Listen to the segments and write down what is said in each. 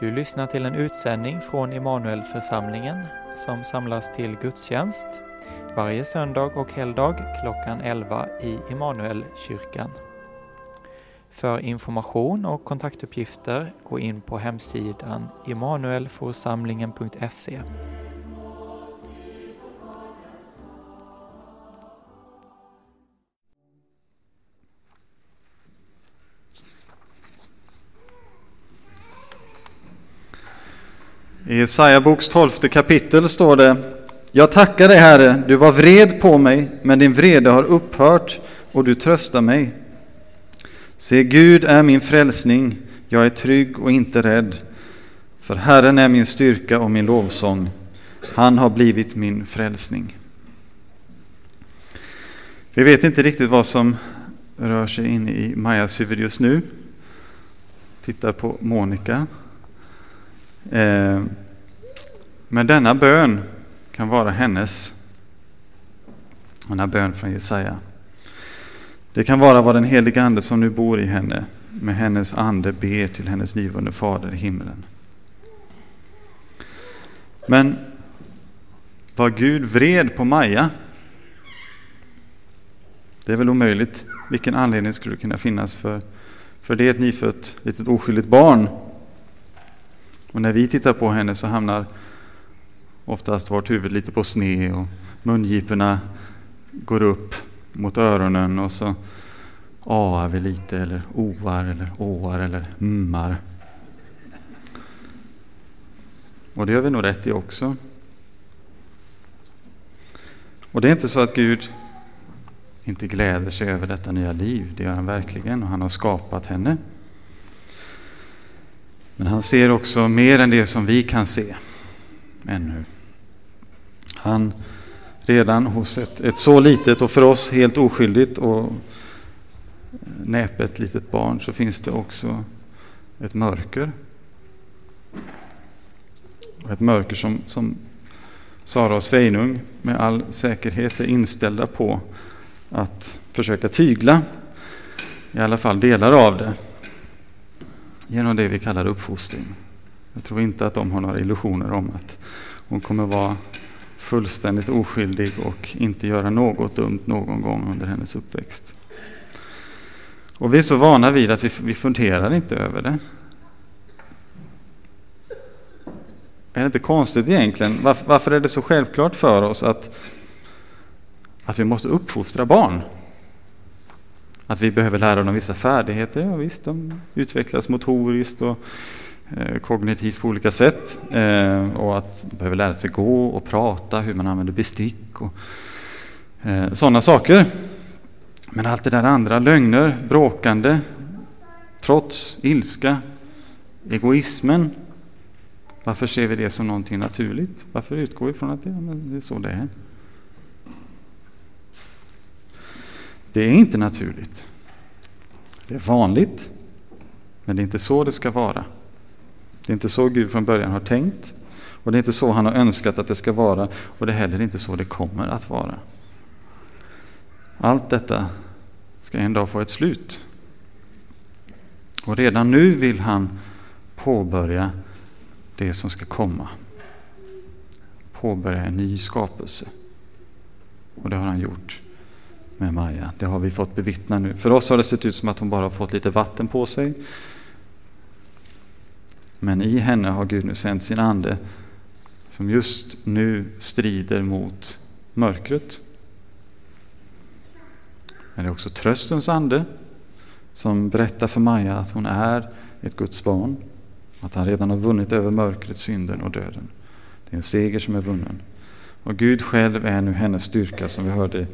Du lyssnar till en utsändning från Immanuelförsamlingen som samlas till gudstjänst varje söndag och helgdag klockan 11 i Immanuelkyrkan. För information och kontaktuppgifter gå in på hemsidan immanuelforsamlingen.se. I Jesaja boks tolfte kapitel står det Jag tackar dig Herre, du var vred på mig, men din vrede har upphört och du tröstar mig. Se, Gud är min frälsning, jag är trygg och inte rädd. För Herren är min styrka och min lovsång. Han har blivit min frälsning. Vi vet inte riktigt vad som rör sig in i Majas huvud just nu. Tittar på Monica. Eh, men denna bön kan vara hennes. Denna bön från Jesaja. Det kan vara vad den helige Ande som nu bor i henne med hennes ande ber till hennes nyvunne fader i himlen. Men var Gud vred på Maja? Det är väl omöjligt. Vilken anledning skulle det kunna finnas för, för det ett nyfött litet oskyldigt barn? Och när vi tittar på henne så hamnar oftast vårt huvud lite på sne och mungiporna går upp mot öronen och så aar vi lite eller oar eller åar eller mmar. Och det gör vi nog rätt i också. Och det är inte så att Gud inte gläder sig över detta nya liv. Det gör han verkligen och han har skapat henne. Men han ser också mer än det som vi kan se ännu. Han redan hos ett, ett så litet och för oss helt oskyldigt och näpet litet barn så finns det också ett mörker. Ett mörker som, som Sara och Sveinung med all säkerhet är inställda på att försöka tygla, i alla fall delar av det, genom det vi kallar uppfostring. Jag tror inte att de har några illusioner om att hon kommer vara fullständigt oskyldig och inte göra något dumt någon gång under hennes uppväxt. Och vi är så vana vid att vi, vi funderar inte över det. Är det inte konstigt egentligen? Varför, varför är det så självklart för oss att, att vi måste uppfostra barn? Att vi behöver lära dem vissa färdigheter, ja visst, de utvecklas motoriskt och eh, kognitivt på olika sätt. Eh, och att de behöver lära sig gå och prata, hur man använder bestick och eh, sådana saker. Men allt det där andra, lögner, bråkande, trots, ilska, egoismen. Varför ser vi det som någonting naturligt? Varför utgår vi från att det, det är så det är? Det är inte naturligt. Det är vanligt, men det är inte så det ska vara. Det är inte så Gud från början har tänkt och det är inte så han har önskat att det ska vara och det är heller inte så det kommer att vara. Allt detta ska en dag få ett slut. Och redan nu vill han påbörja det som ska komma. Påbörja en ny skapelse. Och det har han gjort med Maja. Det har vi fått bevittna nu. För oss har det sett ut som att hon bara har fått lite vatten på sig. Men i henne har Gud nu sänt sin ande som just nu strider mot mörkret. Men det är också tröstens ande som berättar för Maja att hon är ett Guds barn. Att han redan har vunnit över mörkret, synden och döden. Det är en seger som är vunnen. Och Gud själv är nu hennes styrka som vi hörde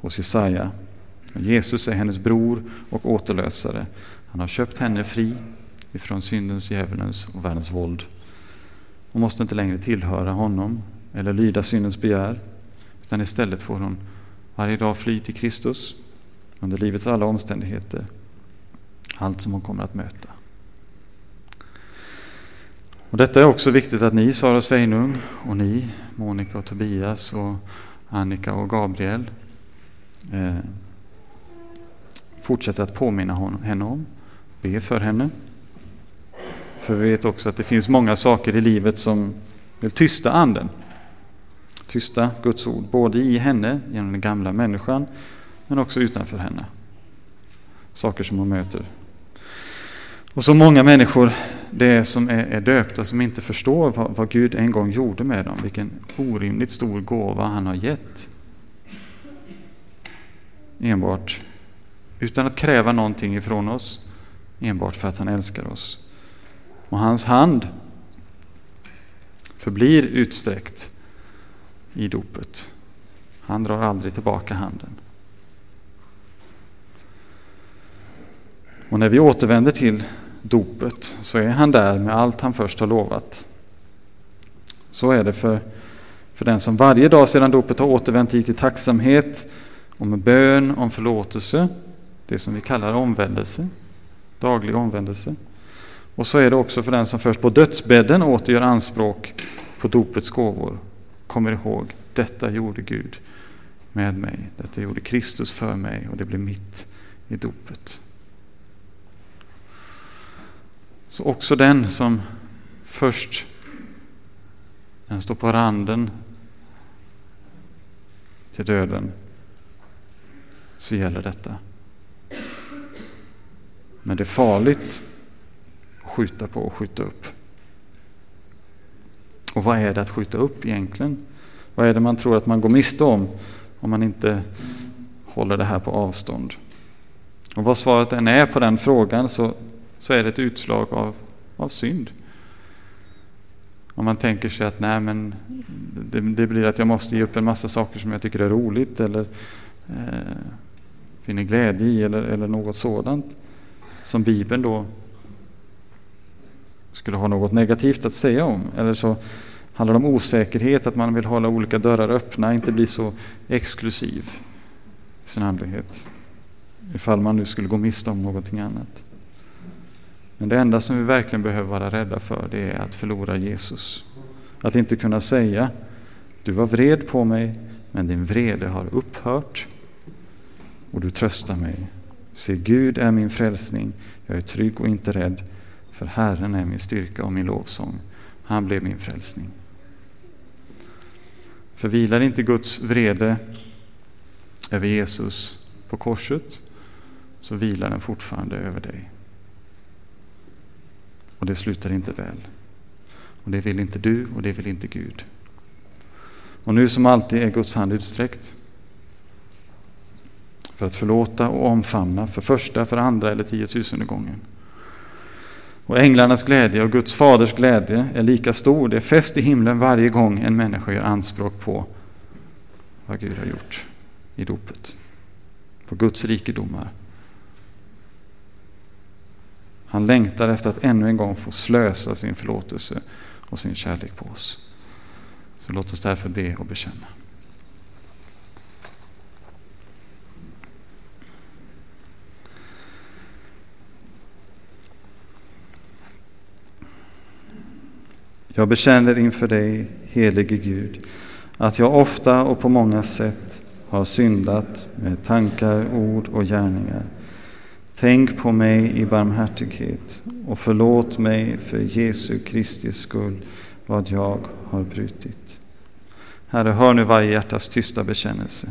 hos Jesaja. Jesus är hennes bror och återlösare. Han har köpt henne fri ifrån syndens, djävulens och världens våld. Hon måste inte längre tillhöra honom eller lyda syndens begär. Utan istället får hon varje dag fly till Kristus under livets alla omständigheter. Allt som hon kommer att möta. Och detta är också viktigt att ni, Sara Sveinung, och ni, Monica och Tobias och Annika och Gabriel, eh, fortsätter att påminna hon, henne om, be för henne. För vi vet också att det finns många saker i livet som vill tysta anden. Tysta Guds ord, både i henne, genom den gamla människan, men också utanför henne. Saker som hon möter. Och så många människor det är som är, är döpta som inte förstår vad, vad Gud en gång gjorde med dem. Vilken orimligt stor gåva han har gett. Enbart utan att kräva någonting ifrån oss. Enbart för att han älskar oss. Och hans hand förblir utsträckt i dopet. Han drar aldrig tillbaka handen. Och när vi återvänder till dopet så är han där med allt han först har lovat. Så är det för, för den som varje dag sedan dopet har återvänt hit i tacksamhet om bön om förlåtelse, det som vi kallar omvändelse, daglig omvändelse. Och så är det också för den som först på dödsbädden åter gör anspråk på dopets gåvor. Kommer ihåg, detta gjorde Gud med mig. Detta gjorde Kristus för mig och det blev mitt i dopet. Så också den som först den står på randen till döden så gäller detta. Men det är farligt att skjuta på och skjuta upp. Och vad är det att skjuta upp egentligen? Vad är det man tror att man går miste om om man inte håller det här på avstånd? Och vad svaret än är på den frågan så, så är det ett utslag av, av synd. Om man tänker sig att nej, men det, det, blir att jag måste ge upp en massa saker som jag tycker är roligt eller eh, finner glädje i eller, eller något sådant som Bibeln då skulle ha något negativt att säga om. Eller så handlar det om osäkerhet, att man vill hålla olika dörrar öppna, inte bli så exklusiv i sin andlighet. Ifall man nu skulle gå miste om någonting annat. Men det enda som vi verkligen behöver vara rädda för det är att förlora Jesus. Att inte kunna säga Du var vred på mig, men din vrede har upphört och du tröstar mig. Se, Gud är min frälsning, jag är trygg och inte rädd, för Herren är min styrka och min lovsång. Han blev min frälsning. För vilar inte Guds vrede över Jesus på korset, så vilar den fortfarande över dig. Och det slutar inte väl. Och det vill inte du och det vill inte Gud. Och nu som alltid är Guds hand utsträckt för att förlåta och omfamna för första, för andra eller tiotusende gången. Och änglarnas glädje och Guds faders glädje är lika stor. Det är fest i himlen varje gång en människa gör anspråk på vad Gud har gjort i dopet. På Guds rikedomar. Han längtar efter att ännu en gång få slösa sin förlåtelse och sin kärlek på oss. Så låt oss därför be och bekänna. Jag bekänner inför dig, helige Gud, att jag ofta och på många sätt har syndat med tankar, ord och gärningar. Tänk på mig i barmhärtighet och förlåt mig för Jesu Kristi skull vad jag har brutit. Herre, hör nu varje hjärtas tysta bekännelse.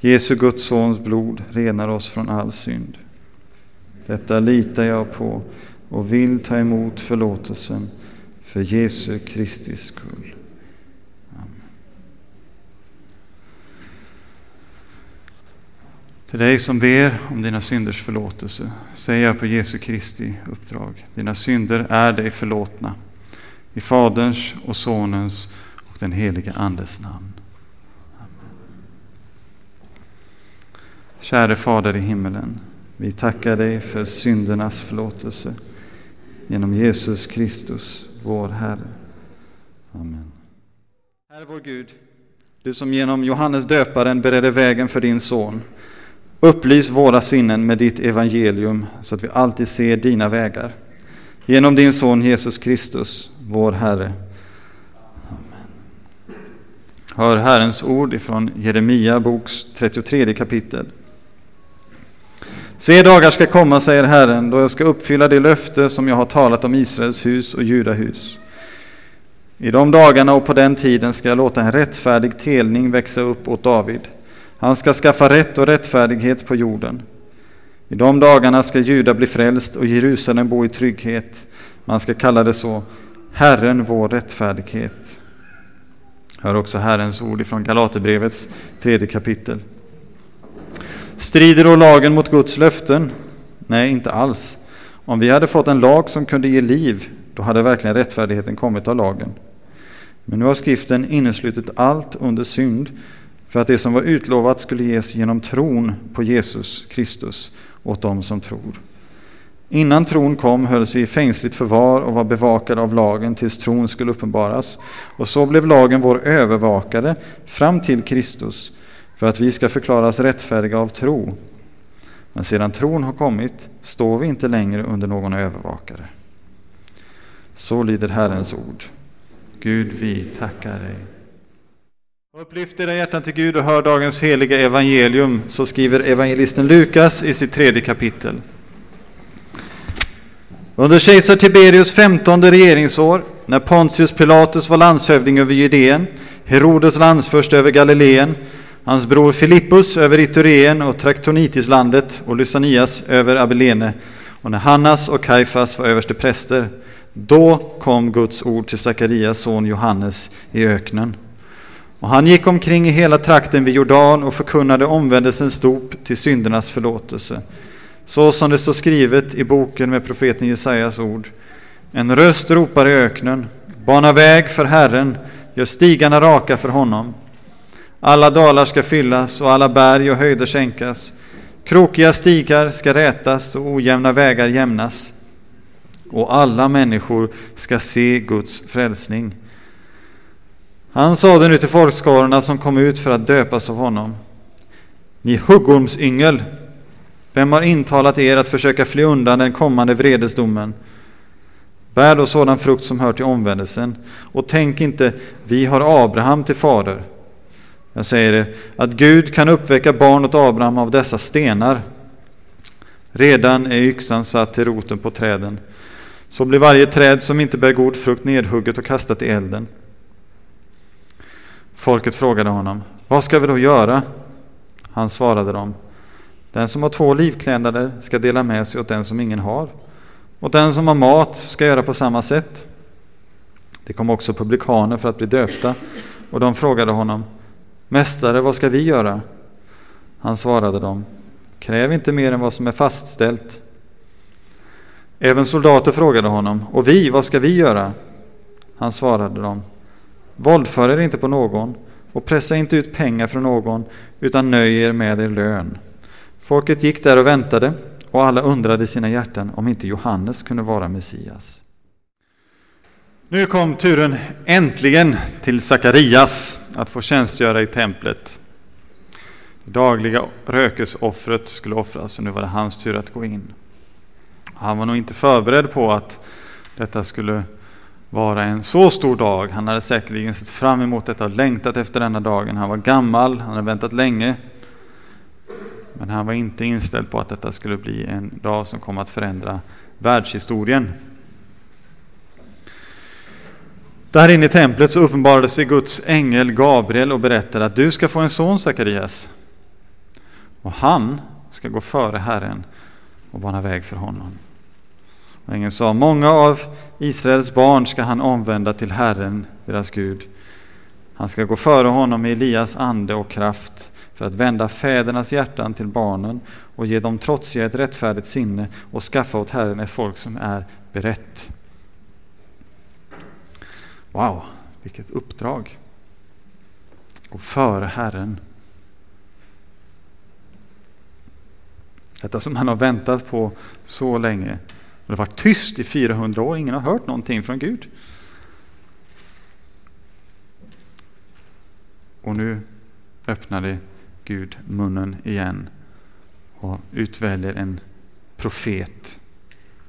Jesu Guds sons blod renar oss från all synd. Detta litar jag på och vill ta emot förlåtelsen för Jesu Kristi skull. Amen. Till dig som ber om dina synders förlåtelse säger jag på Jesu Kristi uppdrag. Dina synder är dig förlåtna. I Faderns och Sonens och den helige Andes namn. Käre Fader i himmelen, vi tackar dig för syndernas förlåtelse genom Jesus Kristus, vår Herre. Amen. Herre vår Gud, du som genom Johannes döparen beredde vägen för din son, upplys våra sinnen med ditt evangelium så att vi alltid ser dina vägar. Genom din son Jesus Kristus, vår Herre. Amen. Hör Herrens ord ifrån Jeremia boks 33 kapitel. Se dagar ska komma, säger Herren, då jag ska uppfylla det löfte som jag har talat om Israels hus och Judahus. I de dagarna och på den tiden ska jag låta en rättfärdig telning växa upp åt David. Han ska skaffa rätt och rättfärdighet på jorden. I de dagarna ska Juda bli frälst och Jerusalem bo i trygghet. Man ska kalla det så, Herren vår rättfärdighet. Hör också Herrens ord ifrån Galaterbrevets tredje kapitel. Strider då lagen mot Guds löften? Nej, inte alls. Om vi hade fått en lag som kunde ge liv, då hade verkligen rättfärdigheten kommit av lagen. Men nu har skriften inneslutit allt under synd för att det som var utlovat skulle ges genom tron på Jesus Kristus åt dem som tror. Innan tron kom hölls vi i fängsligt förvar och var bevakade av lagen tills tron skulle uppenbaras. Och så blev lagen vår övervakare fram till Kristus för att vi ska förklaras rättfärdiga av tro. Men sedan tron har kommit står vi inte längre under någon övervakare. Så lyder Herrens ord. Gud, vi tackar dig. Upplyft era hjärtan till Gud och hör dagens heliga evangelium, så skriver evangelisten Lukas i sitt tredje kapitel. Under kejsar Tiberius femtonde regeringsår, när Pontius Pilatus var landshövding över Judeen, Herodes landsförst över Galileen, hans bror Filippus över Itureen och Traktonitislandet och Lysanias över Abilene, och när Hannas och Kaifas var överste präster, då kom Guds ord till Sakarias son Johannes i öknen. Och han gick omkring i hela trakten vid Jordan och förkunnade omvändelsens dop till syndernas förlåtelse. Så som det står skrivet i boken med profeten Jesajas ord. En röst ropar i öknen, bana väg för Herren, gör stigarna raka för honom. Alla dalar ska fyllas och alla berg och höjder sänkas. Krokiga stigar ska rätas och ojämna vägar jämnas. Och alla människor ska se Guds frälsning. Han sade nu till folkskarorna som kom ut för att döpas av honom. Ni huggormsyngel, vem har intalat er att försöka fly undan den kommande vredesdomen? Bär då sådan frukt som hör till omvändelsen och tänk inte, vi har Abraham till fader. Jag säger er att Gud kan uppväcka barn åt Abraham av dessa stenar. Redan är yxan satt till roten på träden. Så blir varje träd som inte bär god frukt nedhugget och kastat i elden. Folket frågade honom, vad ska vi då göra? Han svarade dem, den som har två livkläder ska dela med sig åt den som ingen har, och den som har mat ska göra på samma sätt. Det kom också publikaner för att bli döpta, och de frågade honom, Mästare, vad ska vi göra? Han svarade dem, kräv inte mer än vad som är fastställt. Även soldater frågade honom, och vi, vad ska vi göra? Han svarade dem, Våldför er inte på någon och pressa inte ut pengar från någon, utan nöj er med er lön. Folket gick där och väntade, och alla undrade i sina hjärtan om inte Johannes kunde vara Messias. Nu kom turen äntligen till Sakarias att få tjänstgöra i templet. Det dagliga rökesoffret skulle offras och nu var det hans tur att gå in. Han var nog inte förberedd på att detta skulle vara en så stor dag. Han hade säkerligen sett fram emot detta och längtat efter denna dagen. Han var gammal, han hade väntat länge. Men han var inte inställd på att detta skulle bli en dag som kom att förändra världshistorien. Där inne i templet så uppenbarade sig Guds ängel Gabriel och berättade att du ska få en son, Sakarias. Och han ska gå före Herren och bana väg för honom. Och ängeln sa, många av Israels barn ska han omvända till Herren, deras Gud. Han ska gå före honom i Elias ande och kraft för att vända fädernas hjärtan till barnen och ge dem trotsiga ett rättfärdigt sinne och skaffa åt Herren ett folk som är berett. Wow, vilket uppdrag! Gå före Herren. Detta som han har väntat på så länge. Det har varit tyst i 400 år, ingen har hört någonting från Gud. Och nu öppnade Gud munnen igen och utväljer en profet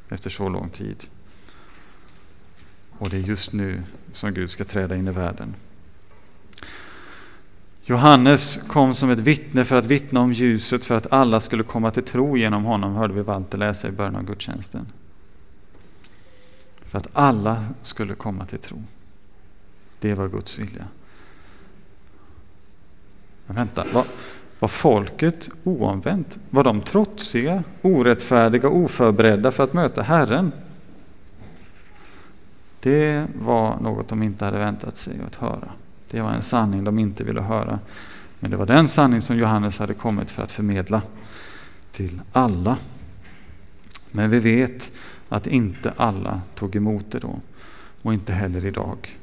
efter så lång tid. Och det är just nu som Gud ska träda in i världen. Johannes kom som ett vittne för att vittna om ljuset för att alla skulle komma till tro genom honom, hörde vi Walter läsa i början av gudstjänsten. För att alla skulle komma till tro. Det var Guds vilja. Men vänta, var, var folket oomvänt? Var de trotsiga, orättfärdiga, och oförberedda för att möta Herren? Det var något de inte hade väntat sig att höra. Det var en sanning de inte ville höra. Men det var den sanning som Johannes hade kommit för att förmedla till alla. Men vi vet att inte alla tog emot det då och inte heller idag.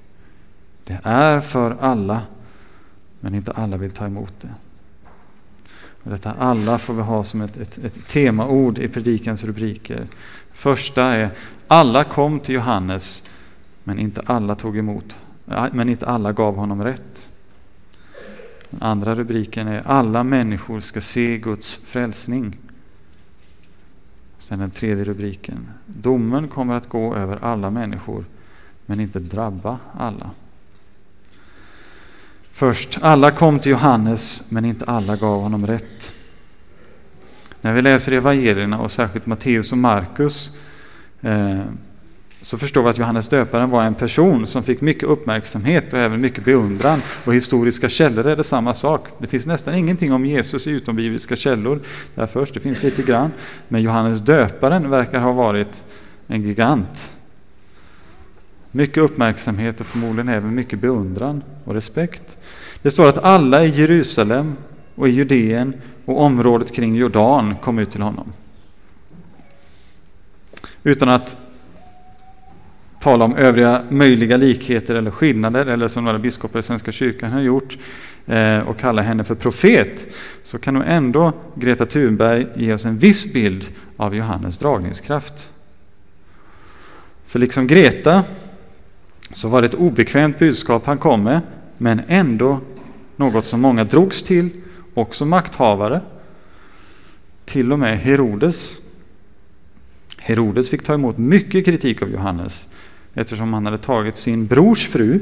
Det är för alla, men inte alla vill ta emot det. Och detta alla får vi ha som ett, ett, ett temaord i predikans rubriker. Första är alla kom till Johannes, men inte alla tog emot men inte alla gav honom rätt. Den andra rubriken är Alla människor ska se Guds frälsning. Sen den tredje rubriken Domen kommer att gå över alla människor men inte drabba alla. Först, alla kom till Johannes men inte alla gav honom rätt. När vi läser evangelierna och särskilt Matteus och Markus eh, så förstår vi att Johannes döparen var en person som fick mycket uppmärksamhet och även mycket beundran. Och historiska källor är det samma sak. Det finns nästan ingenting om Jesus i utombibliska källor. Där först, det finns lite grann. Men Johannes döparen verkar ha varit en gigant. Mycket uppmärksamhet och förmodligen även mycket beundran och respekt. Det står att alla i Jerusalem och i Judeen och området kring Jordan kom ut till honom. Utan att tala om övriga möjliga likheter eller skillnader, eller som några biskopar i Svenska kyrkan har gjort, eh, och kalla henne för profet, så kan nog ändå Greta Thunberg ge oss en viss bild av Johannes dragningskraft. För liksom Greta så var det ett obekvämt budskap han kom med, men ändå något som många drogs till, också makthavare, till och med Herodes. Herodes fick ta emot mycket kritik av Johannes eftersom han hade tagit sin brors fru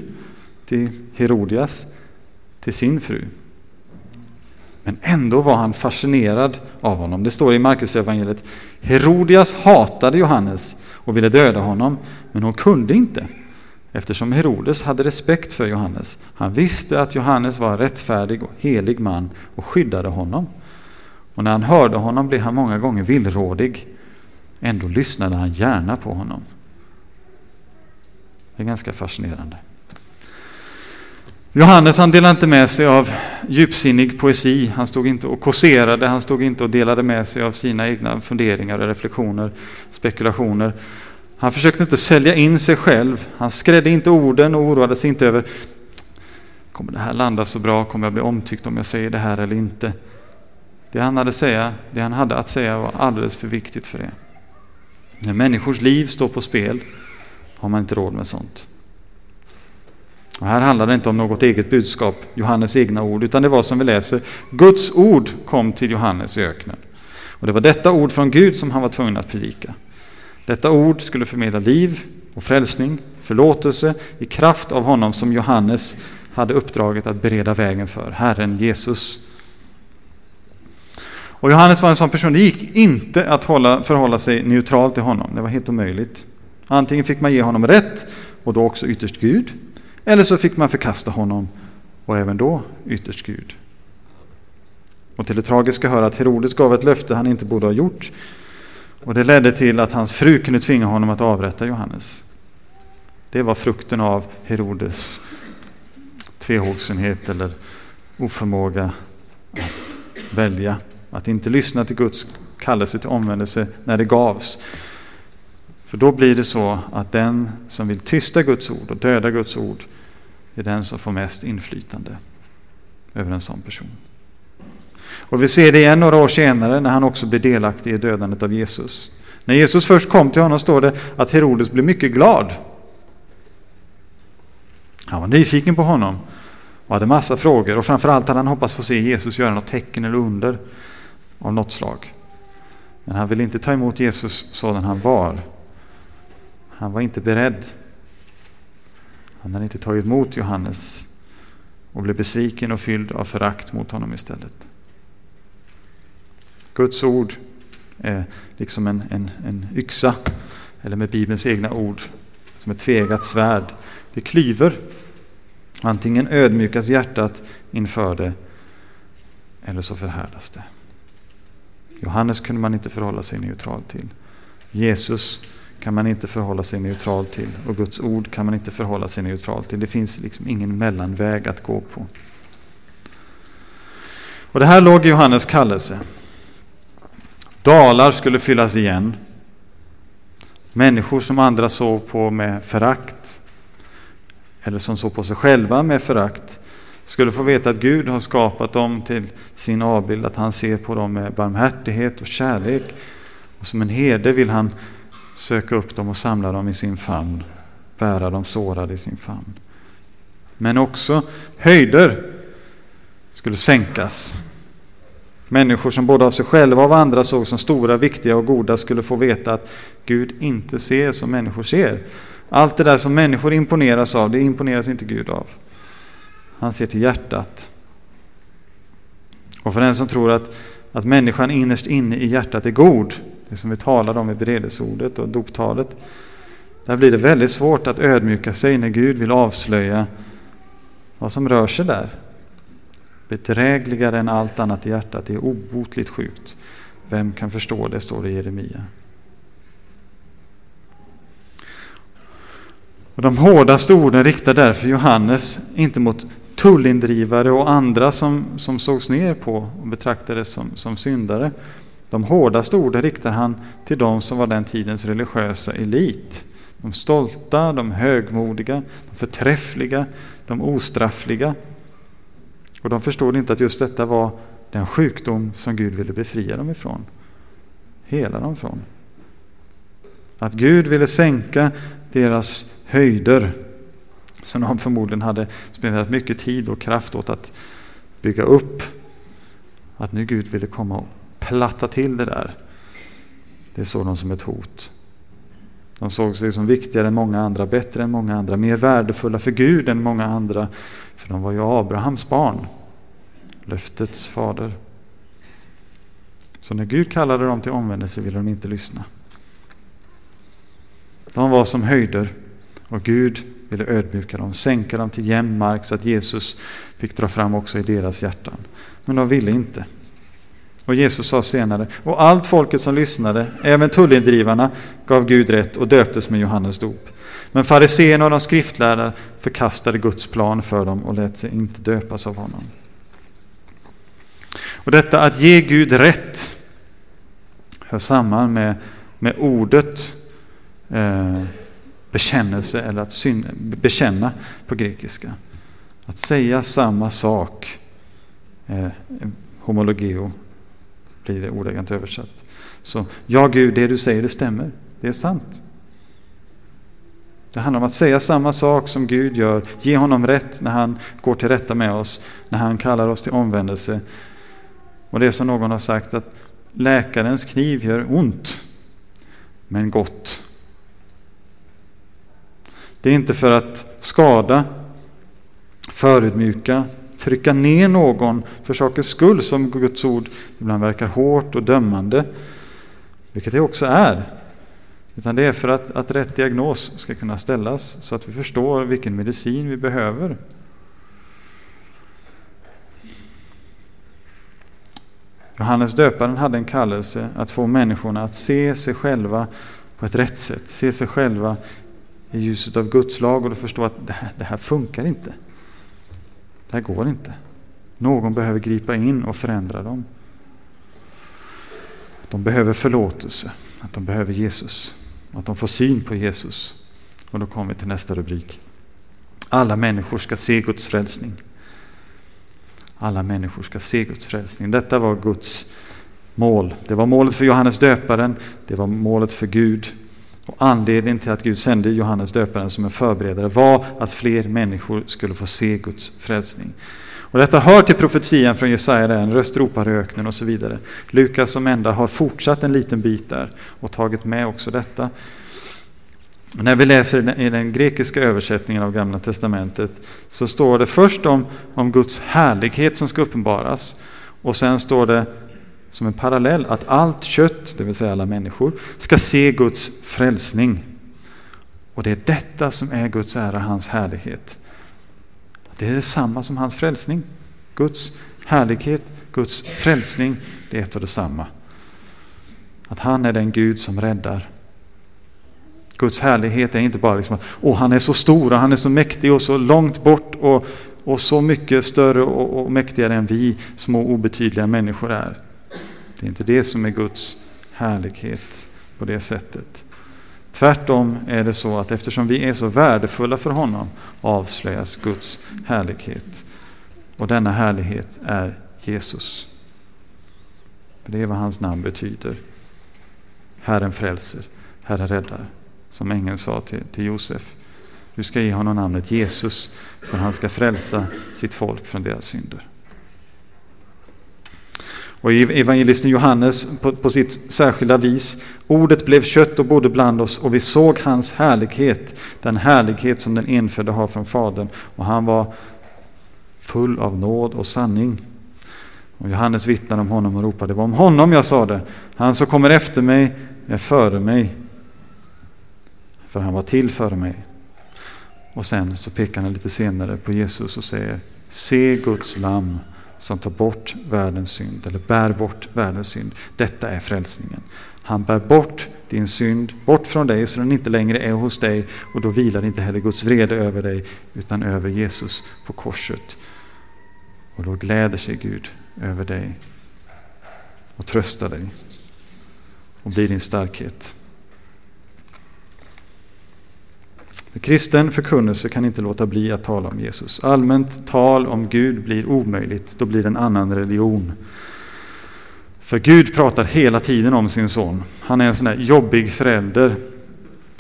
till Herodias till sin fru. Men ändå var han fascinerad av honom. Det står i Markus evangeliet. Herodias hatade Johannes och ville döda honom, men hon kunde inte eftersom Herodes hade respekt för Johannes. Han visste att Johannes var en rättfärdig och helig man och skyddade honom. Och när han hörde honom blev han många gånger villrådig. Ändå lyssnade han gärna på honom. Det är ganska fascinerande. Johannes han delade inte med sig av djupsinnig poesi. Han stod inte och kåserade, han stod inte och delade med sig av sina egna funderingar, reflektioner, spekulationer. Han försökte inte sälja in sig själv. Han skrädde inte orden och oroade sig inte över Kommer det här landa så bra? Kommer jag bli omtyckt om jag säger det här eller inte? Det han hade, säga, det han hade att säga var alldeles för viktigt för det. När människors liv står på spel har man inte råd med sånt. Och här handlar det inte om något eget budskap, Johannes egna ord, utan det var som vi läser, Guds ord kom till Johannes i öknen. Och det var detta ord från Gud som han var tvungen att predika. Detta ord skulle förmedla liv och frälsning, förlåtelse i kraft av honom som Johannes hade uppdraget att bereda vägen för, Herren Jesus. Och Johannes var en sån person, det gick inte att hålla, förhålla sig neutral till honom, det var helt omöjligt. Antingen fick man ge honom rätt och då också ytterst Gud. Eller så fick man förkasta honom och även då ytterst Gud. Och till det tragiska hör att Herodes gav ett löfte han inte borde ha gjort. Och det ledde till att hans fru kunde tvinga honom att avrätta Johannes. Det var frukten av Herodes tvehågsenhet eller oförmåga att välja. Att inte lyssna till Guds kallelse till omvändelse när det gavs. För då blir det så att den som vill tysta Guds ord och döda Guds ord är den som får mest inflytande över en sån person. Och vi ser det igen några år senare när han också blir delaktig i dödandet av Jesus. När Jesus först kom till honom står det att Herodes blev mycket glad. Han var nyfiken på honom och hade massa frågor och framförallt hade han hoppats få se Jesus göra något tecken eller under av något slag. Men han ville inte ta emot Jesus sådan han var han var inte beredd. Han hade inte tagit emot Johannes och blev besviken och fylld av förakt mot honom istället. Guds ord är liksom en, en, en yxa, eller med Bibelns egna ord, som ett tvegat svärd. Det klyver. Antingen ödmjukas hjärtat inför det, eller så förhärdas det. Johannes kunde man inte förhålla sig neutral till. Jesus kan man inte förhålla sig neutral till och Guds ord kan man inte förhålla sig neutral till. Det finns liksom ingen mellanväg att gå på. Och Det här låg i Johannes kallelse. Dalar skulle fyllas igen. Människor som andra såg på med förakt eller som såg på sig själva med förakt skulle få veta att Gud har skapat dem till sin avbild, att han ser på dem med barmhärtighet och kärlek. Och som en herde vill han söka upp dem och samla dem i sin famn, bära dem sårade i sin famn. Men också höjder skulle sänkas. Människor som både av sig själva och av andra såg som stora, viktiga och goda skulle få veta att Gud inte ser som människor ser. Allt det där som människor imponeras av, det imponeras inte Gud av. Han ser till hjärtat. Och för den som tror att, att människan innerst inne i hjärtat är god, det som vi talade om i beredelseordet och doptalet, där blir det väldigt svårt att ödmjuka sig när Gud vill avslöja vad som rör sig där. Bedrägligare än allt annat i hjärtat, det är obotligt sjukt. Vem kan förstå det, står det i Jeremia. Och de hårdaste orden riktar därför Johannes inte mot tullindrivare och andra som, som sågs ner på och betraktades som, som syndare. De hårdaste orden riktar han till de som var den tidens religiösa elit. De stolta, de högmodiga, de förträffliga, de ostraffliga. Och de förstod inte att just detta var den sjukdom som Gud ville befria dem ifrån. Hela dem ifrån. Att Gud ville sänka deras höjder som de förmodligen hade spenderat mycket tid och kraft åt att bygga upp. Att nu Gud ville komma och platta till det där. Det såg de som ett hot. De såg sig som viktigare än många andra, bättre än många andra, mer värdefulla för Gud än många andra. För de var ju Abrahams barn, löftets fader. Så när Gud kallade dem till omvändelse ville de inte lyssna. De var som höjder och Gud ville ödmjuka dem, sänka dem till jämn mark så att Jesus fick dra fram också i deras hjärtan. Men de ville inte. Och Jesus sa senare, och allt folket som lyssnade, även tullindrivarna, gav Gud rätt och döptes med Johannes dop. Men fariséerna och de skriftlärda förkastade Guds plan för dem och lät sig inte döpas av honom. Och detta att ge Gud rätt hör samman med, med ordet eh, bekännelse eller att syn, bekänna på grekiska. Att säga samma sak, eh, homologeo blir det ordagrant översatt. Så ja Gud, det du säger det stämmer, det är sant. Det handlar om att säga samma sak som Gud gör, ge honom rätt när han går till rätta med oss, när han kallar oss till omvändelse. Och det är som någon har sagt att läkarens kniv gör ont, men gott. Det är inte för att skada, förödmjuka, trycka ner någon för sakens skull som Guds ord ibland verkar hårt och dömande, vilket det också är. Utan det är för att, att rätt diagnos ska kunna ställas så att vi förstår vilken medicin vi behöver. Johannes döparen hade en kallelse att få människorna att se sig själva på ett rätt sätt, se sig själva i ljuset av Guds lag och förstå att det här, det här funkar inte. Det här går inte. Någon behöver gripa in och förändra dem. De behöver förlåtelse, att de behöver Jesus, att de får syn på Jesus. Och då kommer vi till nästa rubrik. Alla människor ska se Guds frälsning. Alla människor ska se Guds frälsning. Detta var Guds mål. Det var målet för Johannes döparen, det var målet för Gud och anledningen till att Gud sände Johannes döparen som en förberedare var att fler människor skulle få se Guds frälsning. Och detta hör till profetian från Jesaja, där en röst ropar i öknen och så vidare. Lukas som enda har fortsatt en liten bit där och tagit med också detta. När vi läser i den grekiska översättningen av Gamla Testamentet så står det först om, om Guds härlighet som ska uppenbaras och sen står det som en parallell att allt kött, det vill säga alla människor, ska se Guds frälsning. Och det är detta som är Guds ära, hans härlighet. Det är detsamma som hans frälsning. Guds härlighet, Guds frälsning, det är ett och detsamma. Att han är den Gud som räddar. Guds härlighet är inte bara liksom att oh, han är så stor och han är så mäktig och så långt bort och, och så mycket större och, och mäktigare än vi små obetydliga människor är. Det är inte det som är Guds härlighet på det sättet. Tvärtom är det så att eftersom vi är så värdefulla för honom avslöjas Guds härlighet. Och denna härlighet är Jesus. Det är vad hans namn betyder. Herren frälser, Herren räddar. Som ängeln sa till, till Josef. Du ska ge honom namnet Jesus, för han ska frälsa sitt folk från deras synder. Och i evangelisten Johannes på, på, sitt särskilda vis. Ordet blev kött och bodde bland oss och vi såg hans härlighet. Den härlighet som den enfödde har från Fadern. Och han var full av nåd och sanning. Och Johannes vittnade om honom och ropade, det var om honom jag sa det. Han som kommer efter mig är före mig. För han var till före mig. Och sen så pekar han lite senare på Jesus och säger, se Guds lamm som tar bort världens synd, eller bär bort världens synd. Detta är frälsningen. Han bär bort din synd, bort från dig så den inte längre är hos dig och då vilar inte heller Guds vrede över dig utan över Jesus på korset. Och då gläder sig Gud över dig och tröstar dig och blir din starkhet. Kristen förkunnelse kan inte låta bli att tala om Jesus. Allmänt tal om Gud blir omöjligt, då blir det en annan religion. För Gud pratar hela tiden om sin son. Han är en sån där jobbig förälder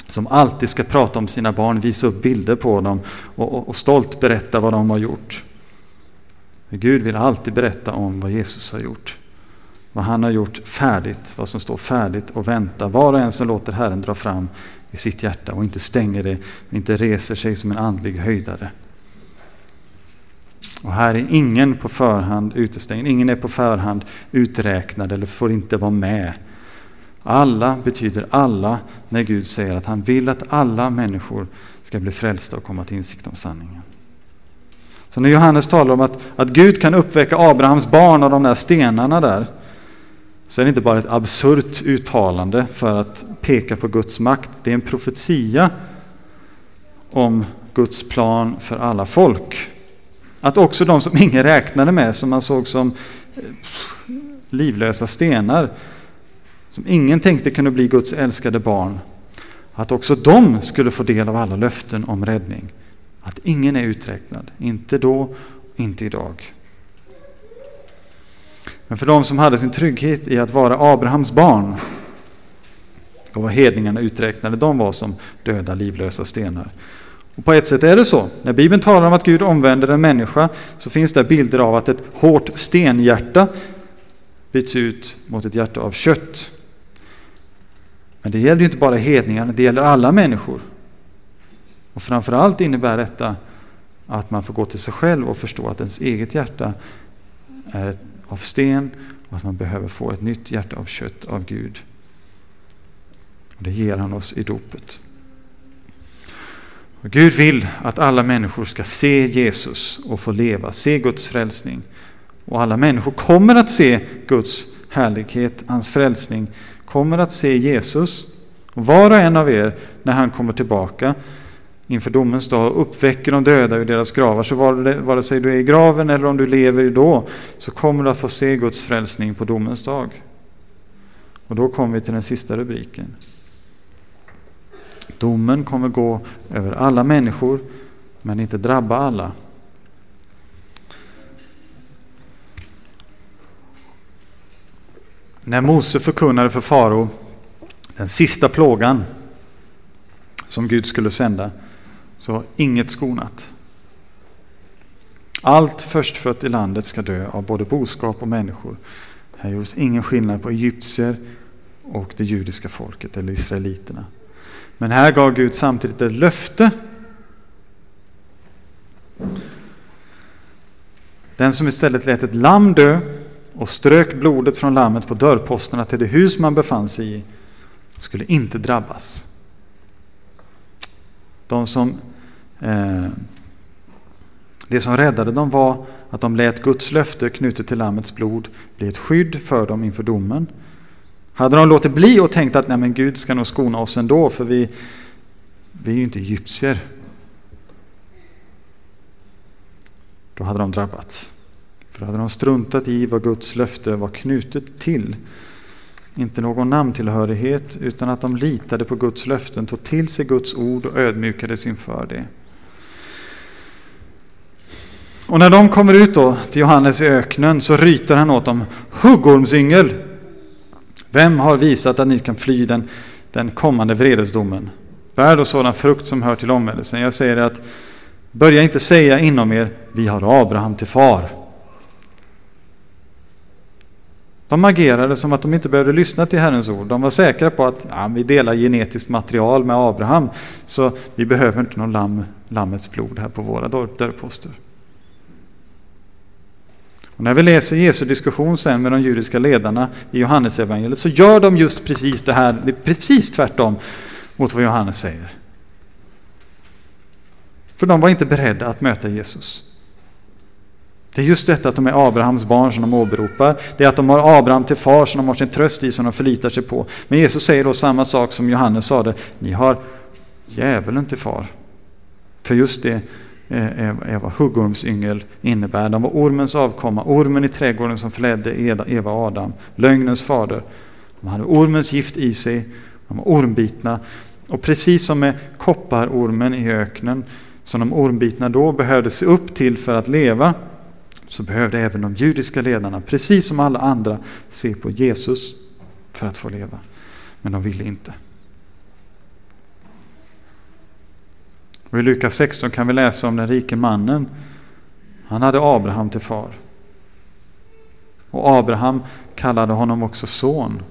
som alltid ska prata om sina barn, visa upp bilder på dem och, och, och stolt berätta vad de har gjort. Men Gud vill alltid berätta om vad Jesus har gjort. Vad han har gjort färdigt, vad som står färdigt och väntar. Var och en som låter Herren dra fram i sitt hjärta och inte stänger det, inte reser sig som en andlig höjdare. Och här är ingen på förhand utestängd, ingen är på förhand uträknad eller får inte vara med. Alla betyder alla när Gud säger att han vill att alla människor ska bli frälsta och komma till insikt om sanningen. Så när Johannes talar om att, att Gud kan uppväcka Abrahams barn av de där stenarna där, så är det inte bara ett absurt uttalande för att peka på Guds makt. Det är en profetia om Guds plan för alla folk. Att också de som ingen räknade med, som man såg som eh, livlösa stenar, som ingen tänkte kunde bli Guds älskade barn, att också de skulle få del av alla löften om räddning. Att ingen är uträknad, inte då, inte idag. Men för de som hade sin trygghet i att vara Abrahams barn, då var hedningarna uträknade, de var som döda livlösa stenar. Och på ett sätt är det så. När Bibeln talar om att Gud omvänder en människa så finns det bilder av att ett hårt stenhjärta byts ut mot ett hjärta av kött. Men det gäller inte bara hedningarna, det gäller alla människor. Och framförallt innebär detta att man får gå till sig själv och förstå att ens eget hjärta är av sten och att man behöver få ett nytt hjärta av kött av Gud. Och det ger han oss i dopet. Och Gud vill att alla människor ska se Jesus och få leva, se Guds frälsning. Och alla människor kommer att se Guds härlighet, hans frälsning, kommer att se Jesus. Och var och en av er, när han kommer tillbaka, inför domens dag uppväcker de döda ur deras gravar. Så vare sig du är i graven eller om du lever då så kommer du att få se Guds frälsning på domens dag. Och då kommer vi till den sista rubriken. Domen kommer gå över alla människor men inte drabba alla. När Mose förkunnade för farao den sista plågan som Gud skulle sända så inget skonat. Allt förstfött i landet ska dö av både boskap och människor. Här gjordes ingen skillnad på egyptier och det judiska folket eller israeliterna. Men här gav Gud samtidigt ett löfte. Den som istället lät ett lamm dö och strök blodet från lammet på dörrposterna till det hus man befann sig i skulle inte drabbas. De som, Eh, det som räddade dem var att de lät Guds löfte knutet till Lammets blod bli ett skydd för dem inför domen. Hade de låtit bli och tänkt att Nej, men Gud ska nog skona oss ändå för vi, vi är ju inte egyptier. Då hade de drabbats. För då hade de struntat i vad Guds löfte var knutet till. Inte någon namntillhörighet utan att de litade på Guds löften, tog till sig Guds ord och ödmjukades inför det. Och när de kommer ut då till Johannes i öknen så ryter han åt dem. Huggormsyngel! Vem har visat att ni kan fly den, den kommande vredesdomen? Bär då sådan frukt som hör till omvändelsen. Jag säger att börja inte säga inom er, vi har Abraham till far. De agerade som att de inte behövde lyssna till Herrens ord. De var säkra på att ja, vi delar genetiskt material med Abraham, så vi behöver inte någon lamm, lammets blod här på våra dörrposter. Och när vi läser Jesu diskussion sen med de judiska ledarna i Johannesevangeliet så gör de just precis det här, det är precis tvärtom mot vad Johannes säger. För de var inte beredda att möta Jesus. Det är just detta att de är Abrahams barn som de åberopar. Det är att de har Abraham till far som de har sin tröst i, som de förlitar sig på. Men Jesus säger då samma sak som Johannes sade. Ni har djävulen till far. För just det Eh, eh, är vad huggormsyngel innebär. De var ormens avkomma, ormen i trädgården som förledde Eva och Adam, lögnens fader. De hade ormens gift i sig, de var ormbitna. Och precis som med kopparormen i öknen, som de ormbitna då behövde se upp till för att leva, så behövde även de judiska ledarna, precis som alla andra, se på Jesus för att få leva. Men de ville inte. Och I Lukas 16 kan vi läsa om den rike mannen. Han hade Abraham till far. Och Abraham kallade honom också son.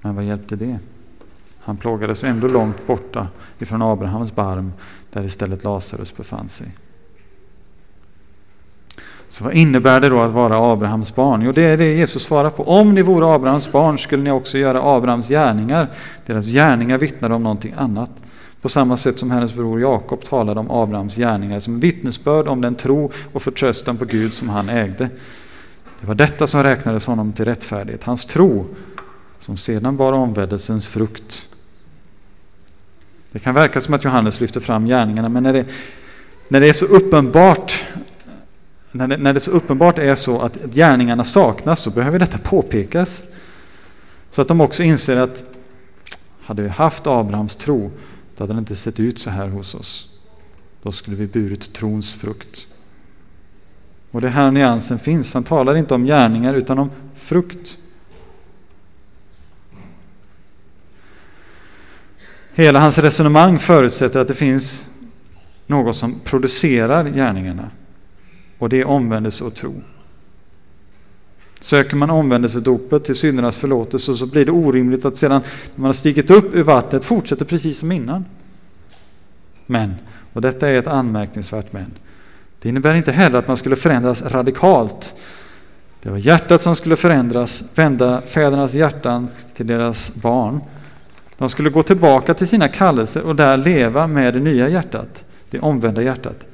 Men vad hjälpte det? Han plågades ändå långt borta ifrån Abrahams barm där istället Lazarus befann sig. Så vad innebär det då att vara Abrahams barn? Jo, det är det Jesus svarar på. Om ni vore Abrahams barn skulle ni också göra Abrahams gärningar. Deras gärningar vittnar om någonting annat. På samma sätt som hennes bror Jakob talade om Abrahams gärningar som vittnesbörd om den tro och förtröstan på Gud som han ägde. Det var detta som räknades honom till rättfärdighet, hans tro som sedan bar omvändelsens frukt. Det kan verka som att Johannes lyfter fram gärningarna, men när det, när det är så uppenbart när det, när det så uppenbart är så att gärningarna saknas så behöver detta påpekas. Så att de också inser att hade vi haft Abrahams tro då hade det inte sett ut så här hos oss. Då skulle vi burit trons frukt. Och det är här nyansen finns. Han talar inte om gärningar utan om frukt. Hela hans resonemang förutsätter att det finns något som producerar gärningarna. Och det är omvändelse och tro. Söker man omvändelsedopet till syndernas förlåtelse så blir det orimligt att sedan när man har stigit upp ur vattnet fortsätter precis som innan. Men, och detta är ett anmärkningsvärt men, det innebär inte heller att man skulle förändras radikalt. Det var hjärtat som skulle förändras, vända fädernas hjärtan till deras barn. De skulle gå tillbaka till sina kallelser och där leva med det nya hjärtat, det omvända hjärtat.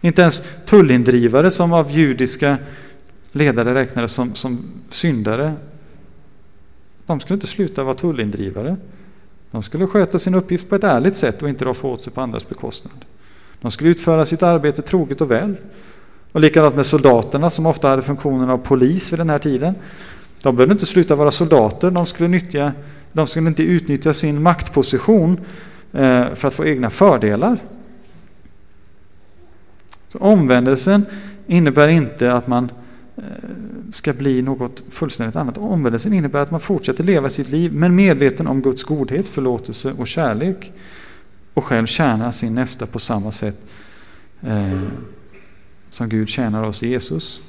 Inte ens tullindrivare som av judiska ledare räknades som, som syndare, de skulle inte sluta vara tullindrivare. De skulle sköta sin uppgift på ett ärligt sätt och inte roffa åt sig på andras bekostnad. De skulle utföra sitt arbete troget och väl. Och likadant med soldaterna som ofta hade funktionen av polis vid den här tiden. De behövde inte sluta vara soldater, de skulle, nyttja, de skulle inte utnyttja sin maktposition eh, för att få egna fördelar. Så omvändelsen innebär inte att man Eh, ska bli något fullständigt annat. Omvändelsen innebär att man fortsätter leva sitt liv men medveten om Guds godhet, förlåtelse och kärlek och själv tjäna sin nästa på samma sätt eh, som Gud tjänar oss i Jesus.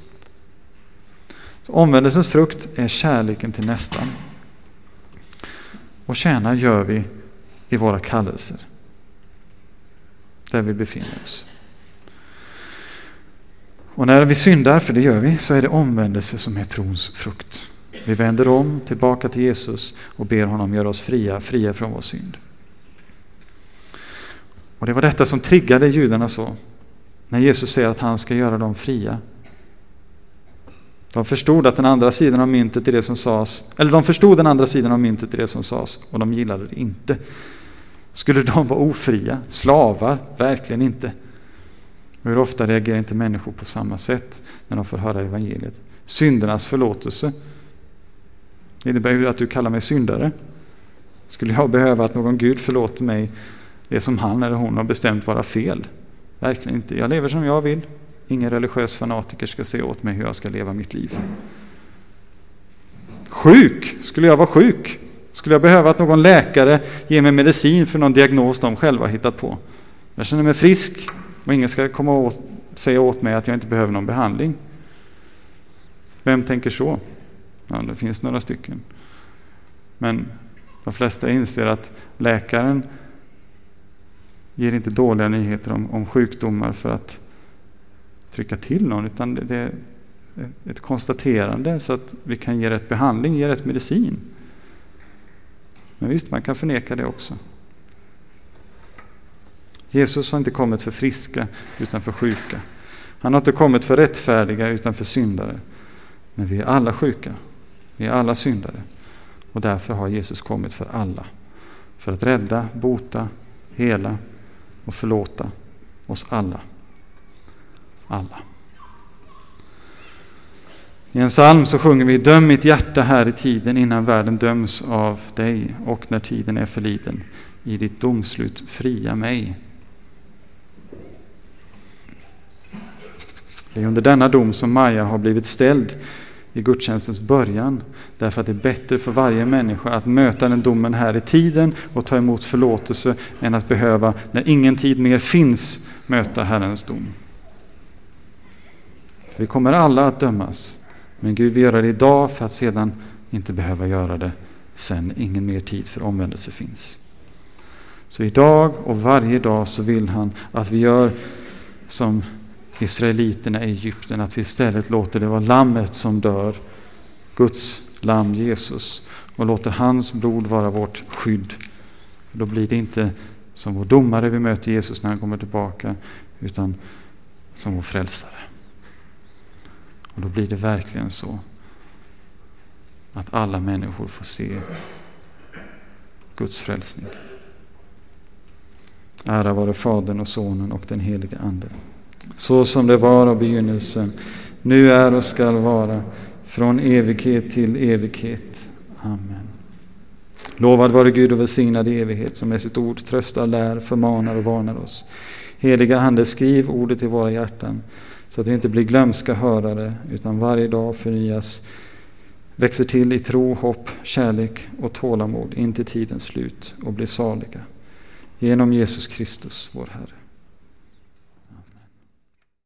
Så omvändelsens frukt är kärleken till nästan. Och tjäna gör vi i våra kallelser. Där vi befinner oss. Och när vi syndar, för det gör vi, så är det omvändelse som är trons frukt. Vi vänder om tillbaka till Jesus och ber honom göra oss fria, fria från vår synd. Och det var detta som triggade judarna så. När Jesus säger att han ska göra dem fria. De förstod att den andra sidan av myntet är det som sades, eller de förstod den andra sidan av myntet i det som sades och de gillade det inte. Skulle de vara ofria, slavar? Verkligen inte. Och hur ofta reagerar inte människor på samma sätt när de får höra evangeliet? Syndernas förlåtelse Det innebär ju att du kallar mig syndare. Skulle jag behöva att någon Gud förlåter mig det som han eller hon har bestämt vara fel? Verkligen inte. Jag lever som jag vill. Ingen religiös fanatiker ska se åt mig hur jag ska leva mitt liv. Sjuk! Skulle jag vara sjuk? Skulle jag behöva att någon läkare ger mig medicin för någon diagnos de själva hittat på? Jag känner mig frisk och ingen ska komma och säga åt mig att jag inte behöver någon behandling. Vem tänker så? Ja, det finns några stycken. Men de flesta inser att läkaren ger inte dåliga nyheter om, om sjukdomar för att trycka till någon, utan det är ett konstaterande så att vi kan ge rätt behandling, ge rätt medicin. Men visst, man kan förneka det också. Jesus har inte kommit för friska utan för sjuka. Han har inte kommit för rättfärdiga utan för syndare. Men vi är alla sjuka. Vi är alla syndare. Och därför har Jesus kommit för alla. För att rädda, bota, hela och förlåta oss alla. Alla. I en psalm så sjunger vi Döm mitt hjärta här i tiden innan världen döms av dig och när tiden är förliden. I ditt domslut fria mig. Det är under denna dom som Maja har blivit ställd i gudstjänstens början. Därför att det är bättre för varje människa att möta den domen här i tiden och ta emot förlåtelse än att behöva, när ingen tid mer finns, möta Herrens dom. Vi kommer alla att dömas, men Gud vill göra det idag för att sedan inte behöva göra det sen ingen mer tid för omvändelse finns. Så idag och varje dag så vill han att vi gör som israeliterna i Egypten, att vi istället låter det vara lammet som dör, Guds lamm Jesus, och låter hans blod vara vårt skydd. Då blir det inte som vår domare vi möter Jesus när han kommer tillbaka, utan som vår frälsare. Och då blir det verkligen så att alla människor får se Guds frälsning. Ära vare Fadern och Sonen och den helige Ande så som det var av begynnelsen, nu är och skall vara, från evighet till evighet. Amen. Lovad vare Gud och välsignad i evighet, som med sitt ord tröstar, lär, förmanar och varnar oss. Heliga Ande, skriv ordet i våra hjärtan, så att vi inte blir glömska hörare, utan varje dag förnyas, växer till i tro, hopp, kärlek och tålamod in till tidens slut och blir saliga. Genom Jesus Kristus, vår Herre.